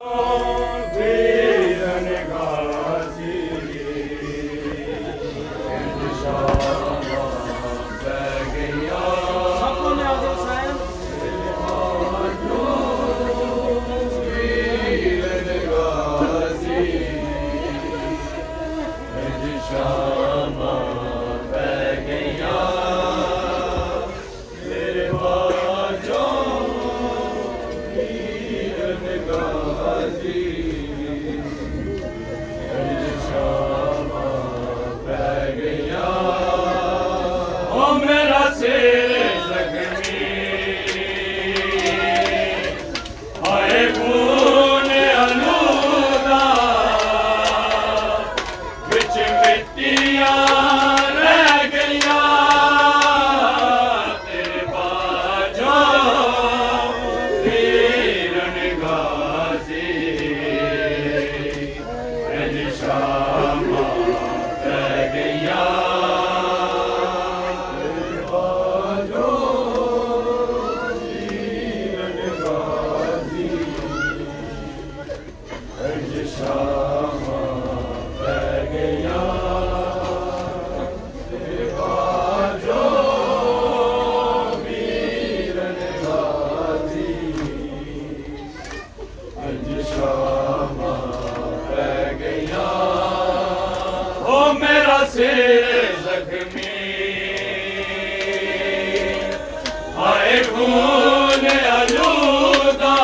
جی میرا زخمی ہائے خون آلودہ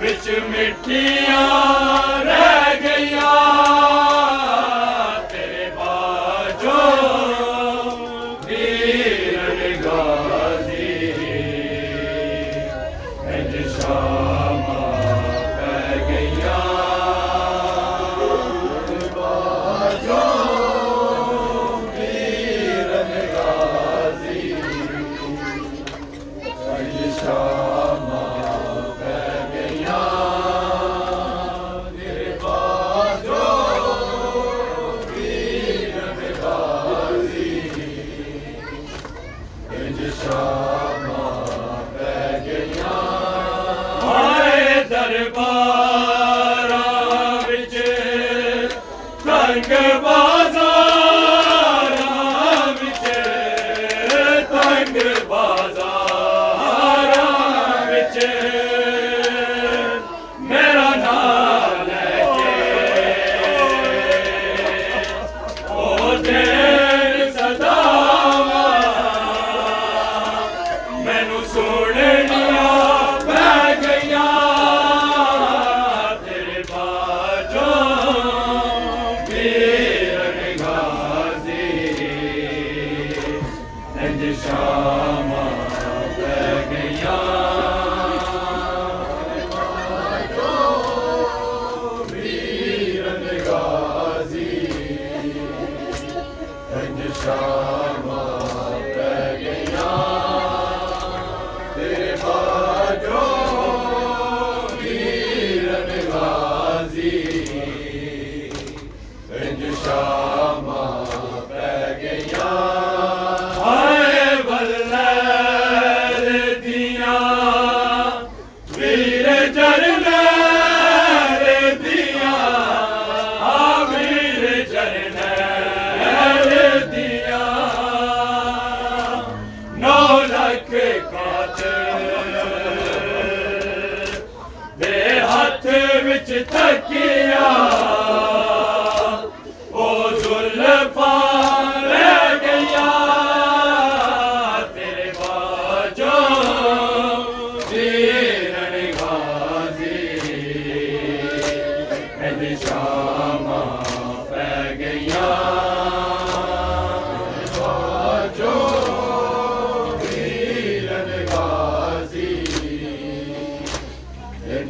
وچ مٹیاں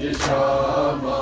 اج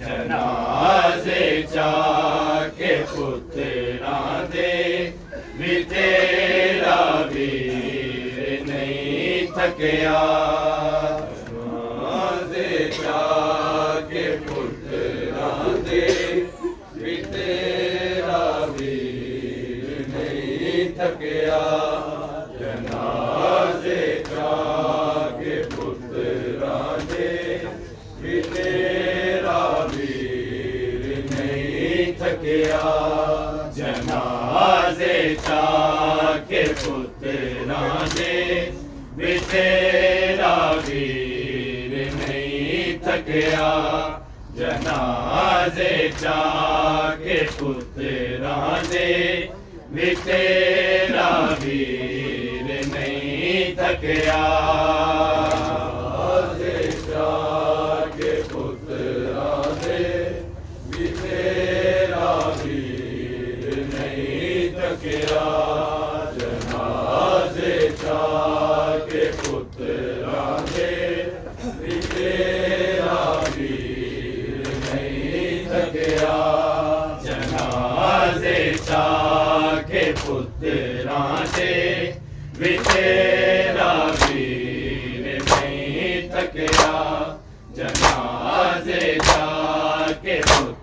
جنازے جا کے پترا دے بھی تیرا بھی نہیں تھکیا گیا۔ جنازے جا کے پترانے بھی تیرا ویر نہیں تھکیا۔ で今度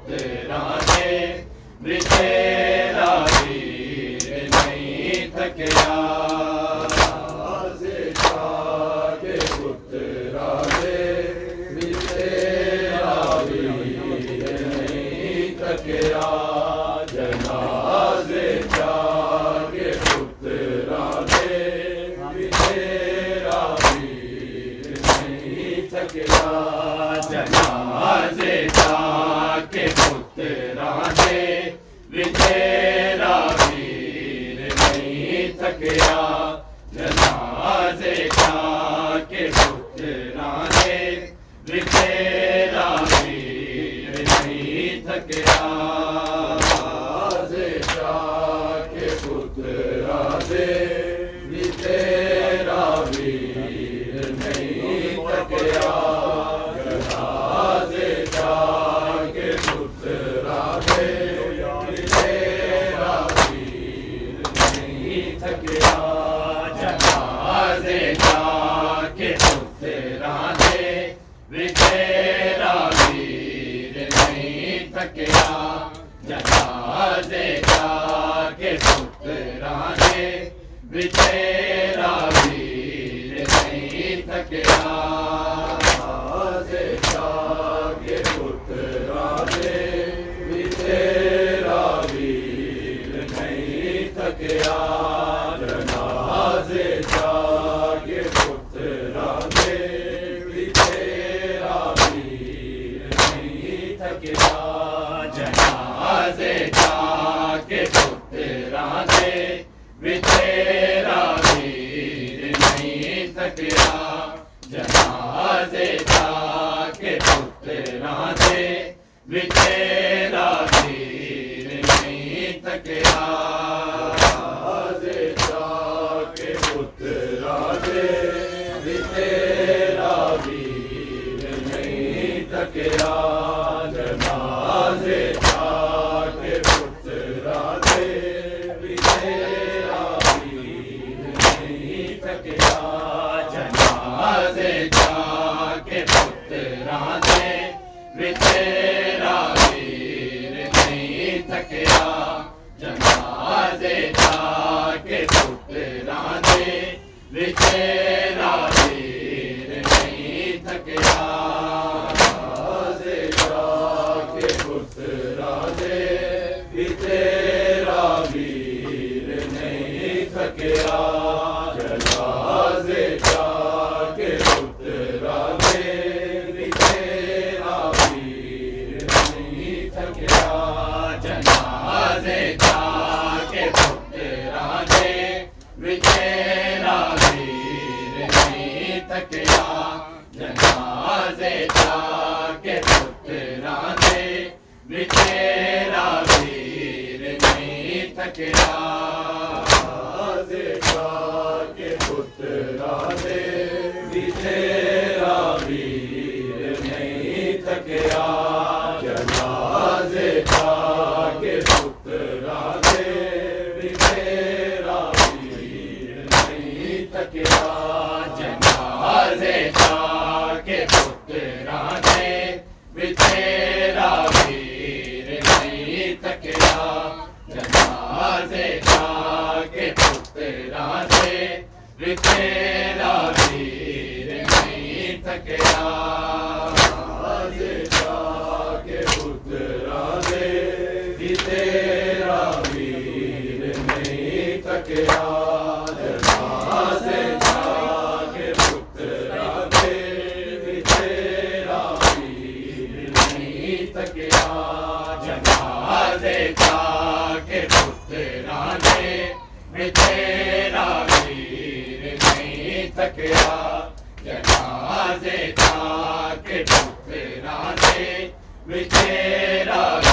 دے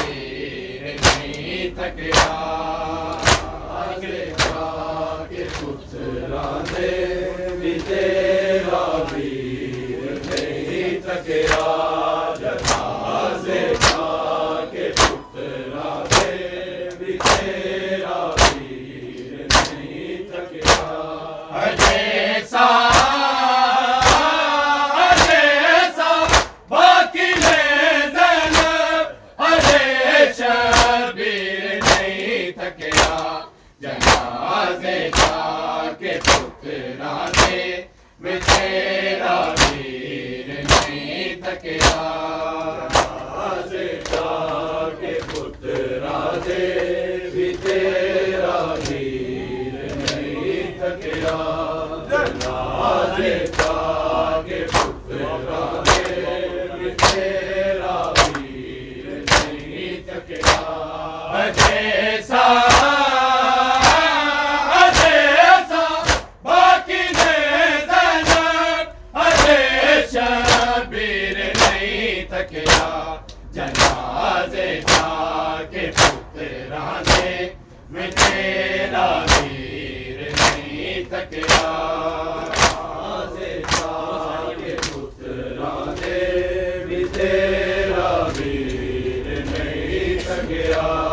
گیا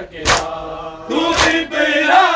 تکیا تو بھی پیرا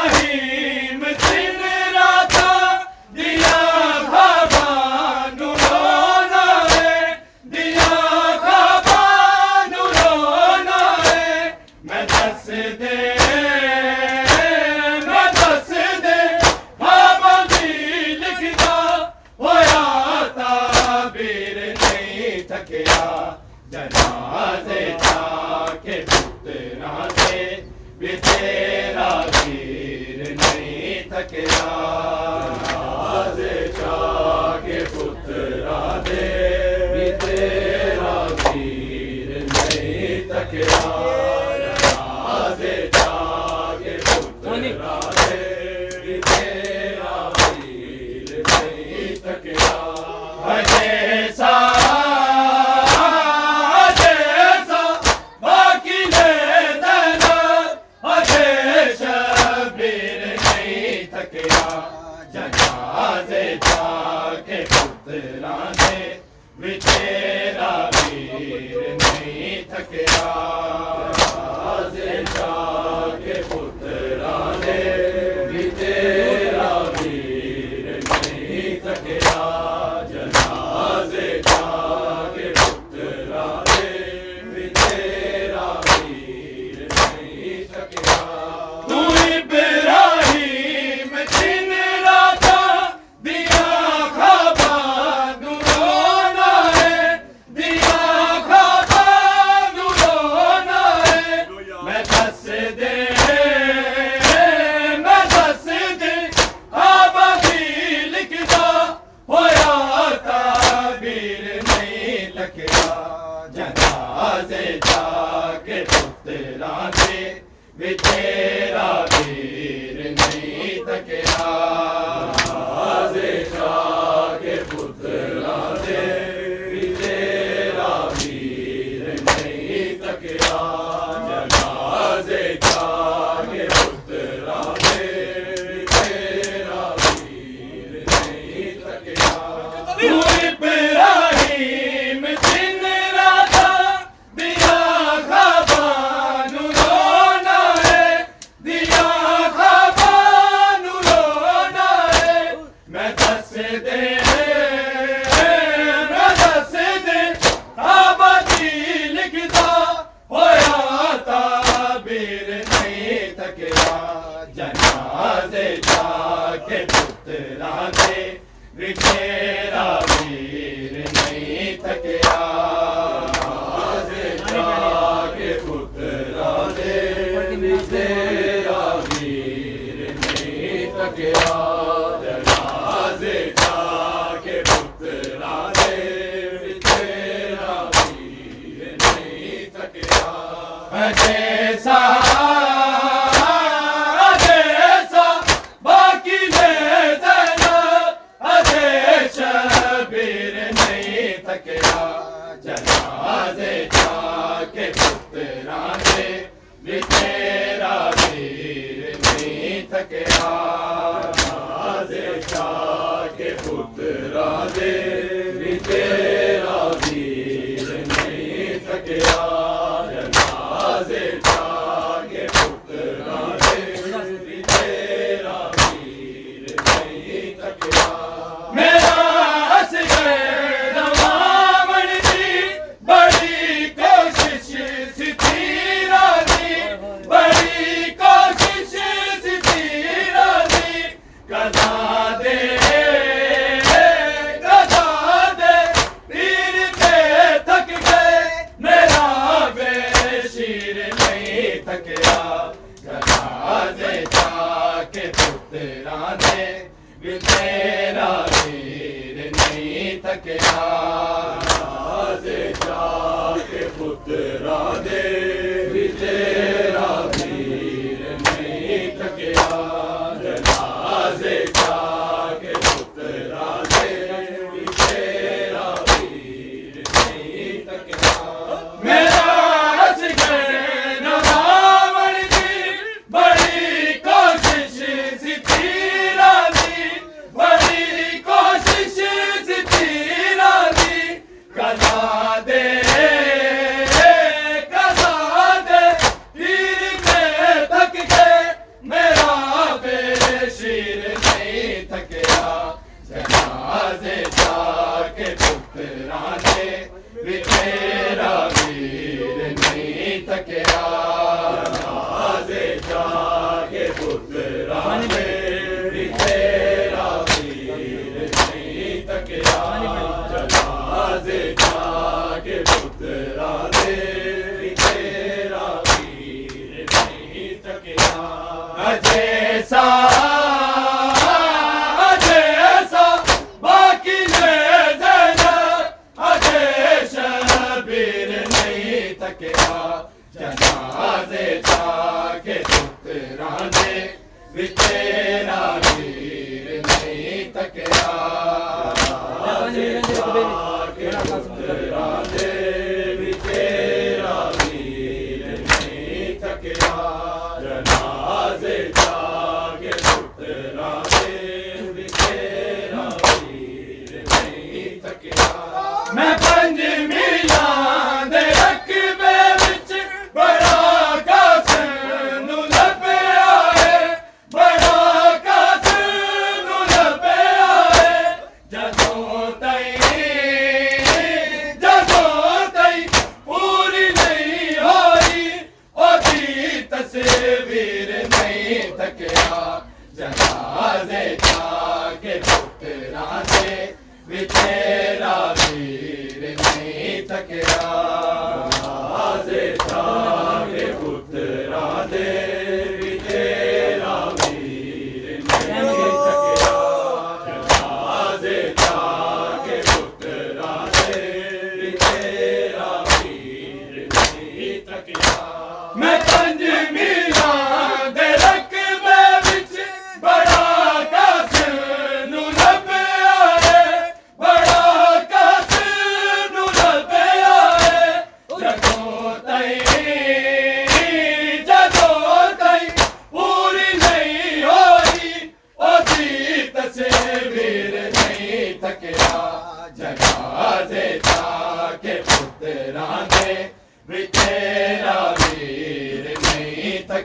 ਦੇ ਵਿਚੇਰਾ ਵੀਰ ਨਹੀਂ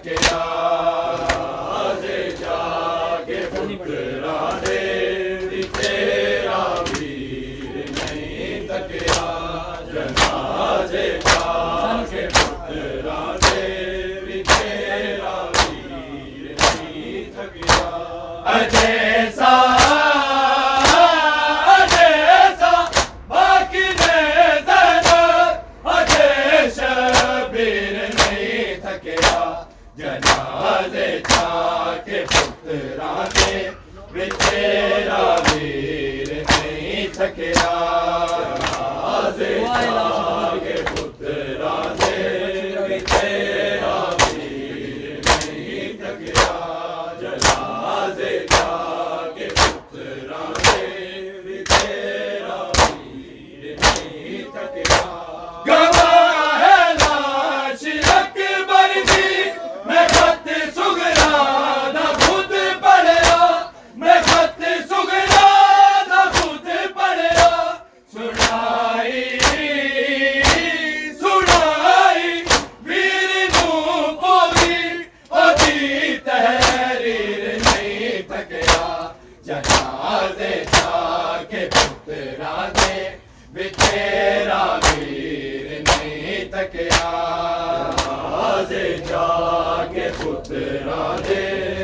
کے آ جا کے پترا دے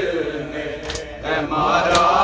قاتل نے ہمارا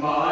Mar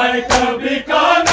ہر کبھی کانوں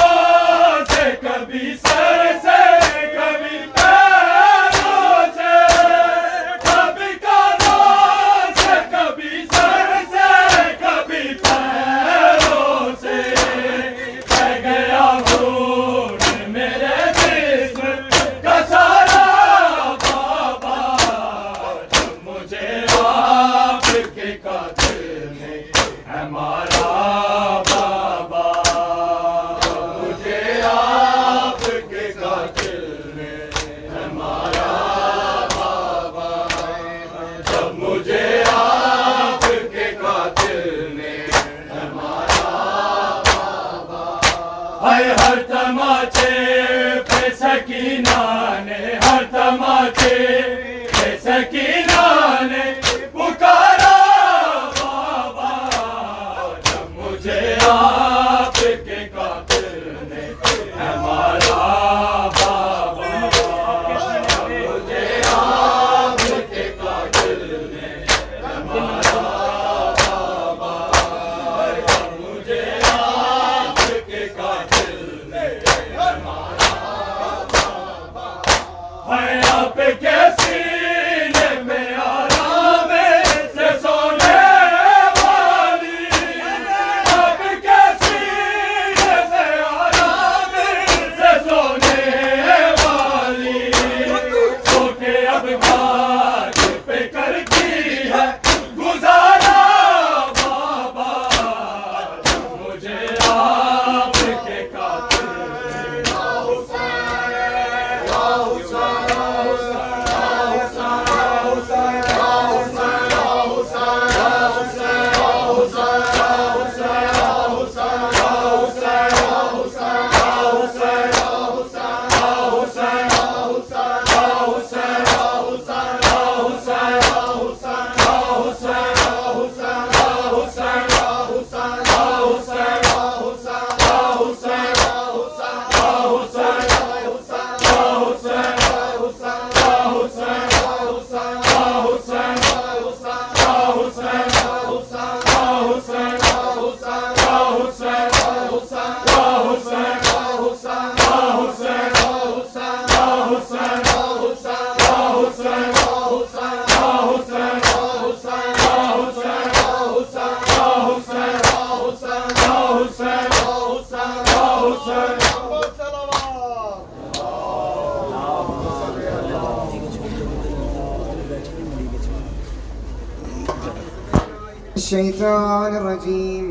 الشيطان الرجيم.